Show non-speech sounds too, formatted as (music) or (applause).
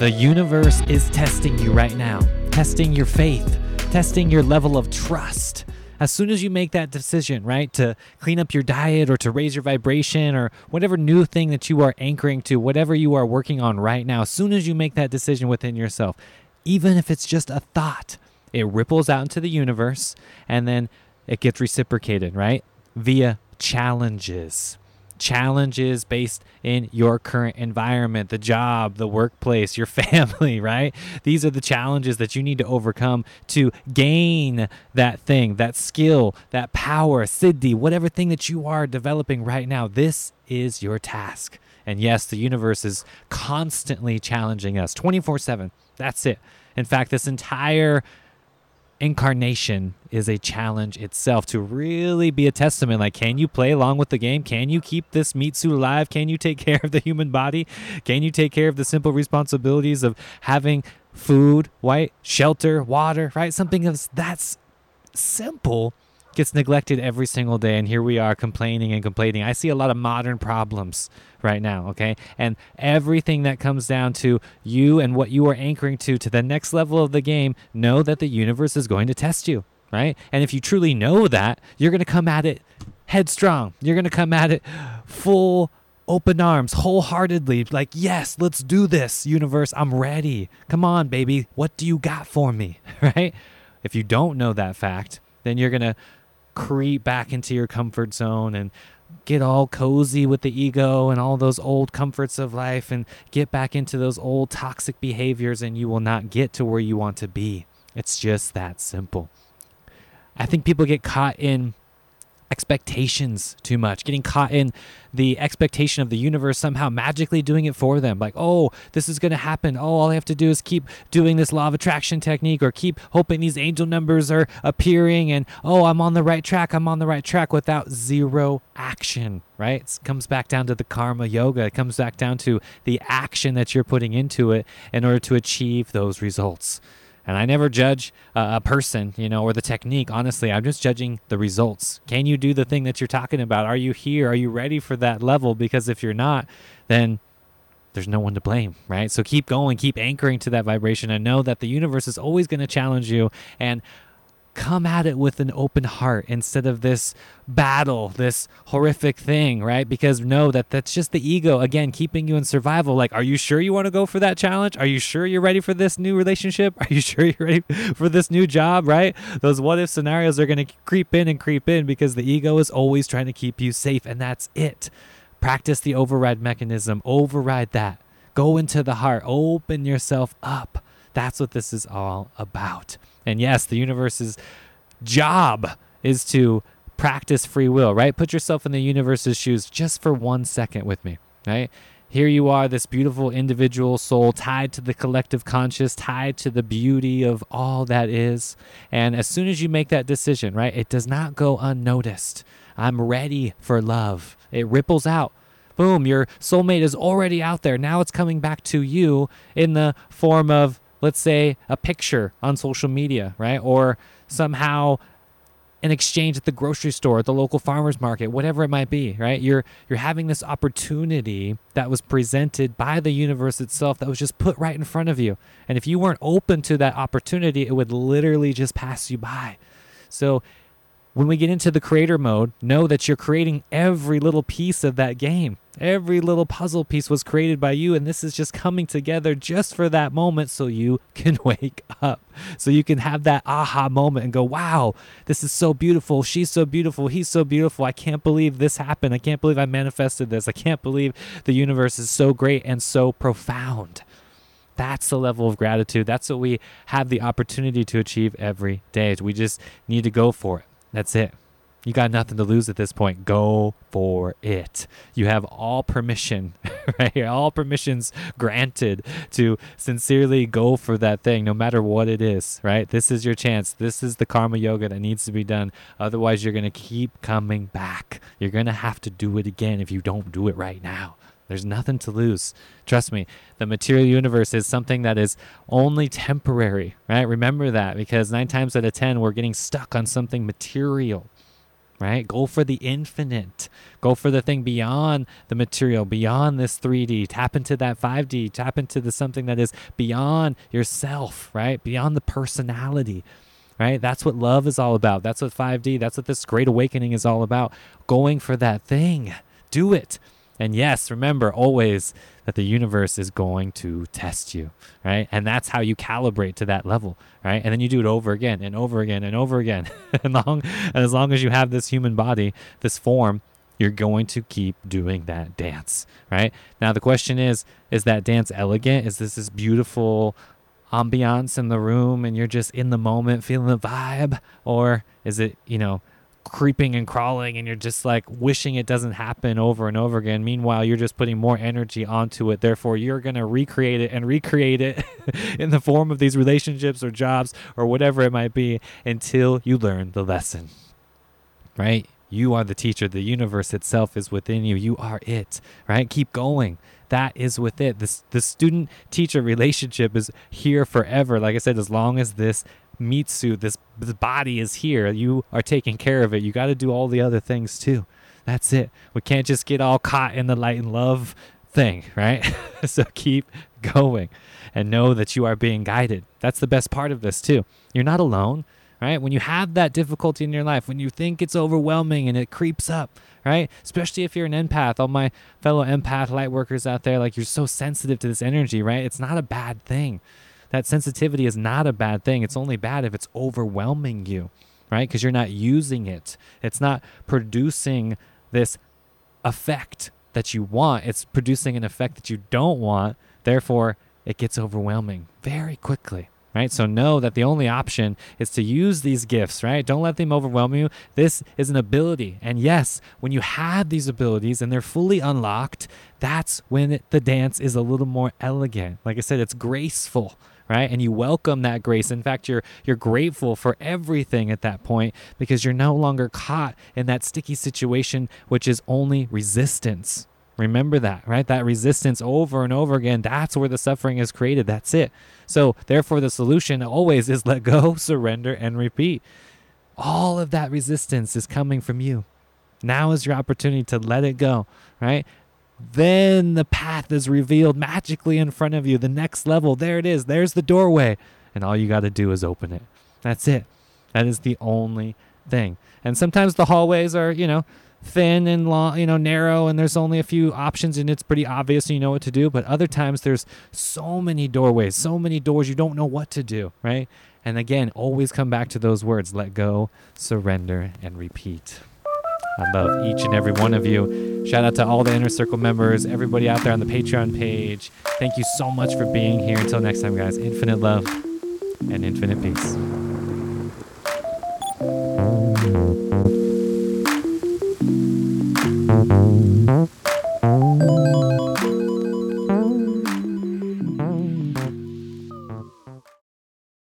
The universe is testing you right now, testing your faith, testing your level of trust. As soon as you make that decision, right, to clean up your diet or to raise your vibration or whatever new thing that you are anchoring to, whatever you are working on right now, as soon as you make that decision within yourself, even if it's just a thought, it ripples out into the universe and then it gets reciprocated, right? Via challenges challenges based in your current environment, the job, the workplace, your (laughs) family, right? These are the challenges that you need to overcome to gain that thing, that skill, that power, siddhi, whatever thing that you are developing right now. This is your task. And yes, the universe is constantly challenging us 24 7. That's it. In fact, this entire incarnation is a challenge itself to really be a testament. Like can you play along with the game? Can you keep this meat suit alive? Can you take (laughs) care of the human body? Can you take care of the simple responsibilities of having food white shelter water right? Something that's simple gets neglected every single day and here we are complaining and complaining. I see a lot of modern problems right now okay? And everything that comes down to you and what you are anchoring to to the next level of the game know that the universe is going to test you right? And if you truly know that you're going to come at it headstrong. You're going to come at it full open arms wholeheartedly like yes let's do this universe. I'm ready. Come on baby. What do you got for me? (laughs) Right? If you don't know that fact then you're going to creep back into your comfort zone and get all cozy with the ego and all those old comforts of life and get back into those old toxic behaviors and you will not get to where you want to be. It's just that simple. I think people get caught in expectations too much, getting caught in the expectation of the universe somehow magically doing it for them. Like, oh, this is going to happen. Oh, all I have to do is keep doing this law of attraction technique or keep hoping these angel numbers are appearing and, oh, I'm on the right track. I'm on the right track without zero action, right? It comes back down to the karma yoga. It comes back down to the action that you're putting into it in order to achieve those results. And I never judge uh, a person, you know, or the technique. Honestly, I'm just judging the results. Can you do the thing that you're talking about? Are you here? Are you ready for that level? Because if you're not, then there's no one to blame, right? So keep going, keep anchoring to that vibration and know that the universe is always going to challenge you. And come at it with an open heart instead of this battle, this horrific thing, right? Because know that that's just the ego, again, keeping you in survival. Like, are you sure you want to go for that challenge? Are you sure you're ready for this new relationship? (laughs) Are you sure you're ready for this new job, right? Those what if scenarios are going to creep in and creep in because the ego is always trying to keep you safe, and that's it. Practice the override mechanism, override that. Go into the heart, open yourself up. That's what this is all about. And yes, the universe's job is to practice free will, right? Put yourself in the universe's shoes just for one second with me, right? Here you are, this beautiful individual soul tied to the collective conscious, tied to the beauty of all that is. And as soon as you make that decision, right, it does not go unnoticed. I'm ready for love. It ripples out. Boom, your soulmate is already out there. Now it's coming back to you in the form of let's say a picture on social media, right? Or somehow an exchange at the grocery store, at the local farmers market, whatever it might be, right? You're you're having this opportunity that was presented by the universe itself that was just put right in front of you. And if you weren't open to that opportunity, it would literally just pass you by. So when we get into the creator mode, know that you're creating every little piece of that game. Every little puzzle piece was created by you, and this is just coming together just for that moment so you (laughs) can wake up. So you can have that aha moment and go, wow, this is so beautiful. She's so beautiful. He's so beautiful. I can't believe this happened. I can't believe I manifested this. I can't believe the universe is so great and so profound. That's the level of gratitude. That's what we have the opportunity to achieve every day. We just need to go for it. That's it. You got nothing to lose at this point. Go for it. You have all permission, (laughs) right? here, All permissions granted to sincerely go for that thing, no matter what it is, right? This is your chance. This is the karma yoga that needs to be done. Otherwise, you're going to keep coming back. You're going to have to do it again if you don't do it right now. There's nothing to lose. Trust me, the material universe is something that is only temporary, right? Remember that because nine times out of 10, we're getting stuck on something material, right? Go for the infinite. Go for the thing beyond the material, beyond this 3D. Tap into that 5D. Tap into the something that is beyond yourself, right? Beyond the personality right? That's what love is all about. That's what 5D, that's what this great awakening is all about. Going for that thing. Do it. And yes, remember always that the universe is going to test you, right? And that's how you calibrate to that level, right? And then you do it over again and over again and over again. (laughs) and, long, and as long as you have this human body, this form, you're going to keep doing that dance, right? Now the question is, is that dance elegant? Is this this beautiful ambiance in the room and you're just in the moment feeling the vibe? Or is it, you know, creeping and crawling and you're just like wishing it doesn't happen over and over again. Meanwhile, you're just putting more energy onto it. Therefore, you're going to recreate it and recreate it (laughs) in the form of these relationships or jobs or whatever it might be until you learn the lesson. Right? You are the teacher. The universe itself is within you. You are it, right? Keep going. That is with it. This the student teacher relationship is here forever. Like I said, as long as this meat suit, this, this body is here. You are taking care of it. You got to do all the other things too. That's it. We can't just get all caught in the light and love thing, right? (laughs) so keep going and know that you are being guided. That's the best part of this too. You're not alone, right? When you have that difficulty in your life, when you think it's overwhelming and it creeps up, right? Especially if you're an empath, all my fellow empath light workers out there, like you're so sensitive to this energy, right? It's not a bad thing that sensitivity is not a bad thing. It's only bad if it's overwhelming you, right? Because you're not using it. It's not producing this effect that you want. It's producing an effect that you don't want. Therefore, it gets overwhelming very quickly right? So know that the only option is to use these gifts, right? Don't let them overwhelm you. This is an ability. And yes, when you have these abilities and they're fully unlocked, that's when the dance is a little more elegant. Like I said, it's graceful, right? And you welcome that grace. In fact, you're you're grateful for everything at that point because you're no longer caught in that sticky situation which is only resistance. Remember that, right? That resistance over and over again, that's where the suffering is created. That's it. So, therefore the solution always is let go, (laughs) surrender and repeat. All of that resistance is coming from you. Now is your opportunity to let it go, right? Then the path is revealed magically in front of you. The next level, there it is. There's the doorway. And all you got to do is open it. That's it. That is the only thing. And sometimes the hallways are, you know, thin and long, you know, narrow, and there's only a few options, and it's pretty obvious and you know what to do. But other times there's so many doorways, so many doors, you don't know what to do, right? And again, always come back to those words let go, surrender, and repeat. I love each and every one of you. Shout out to all the Inner Circle members, everybody out there on the Patreon page. Thank you so much for being here. Until next time, guys, infinite love and infinite peace.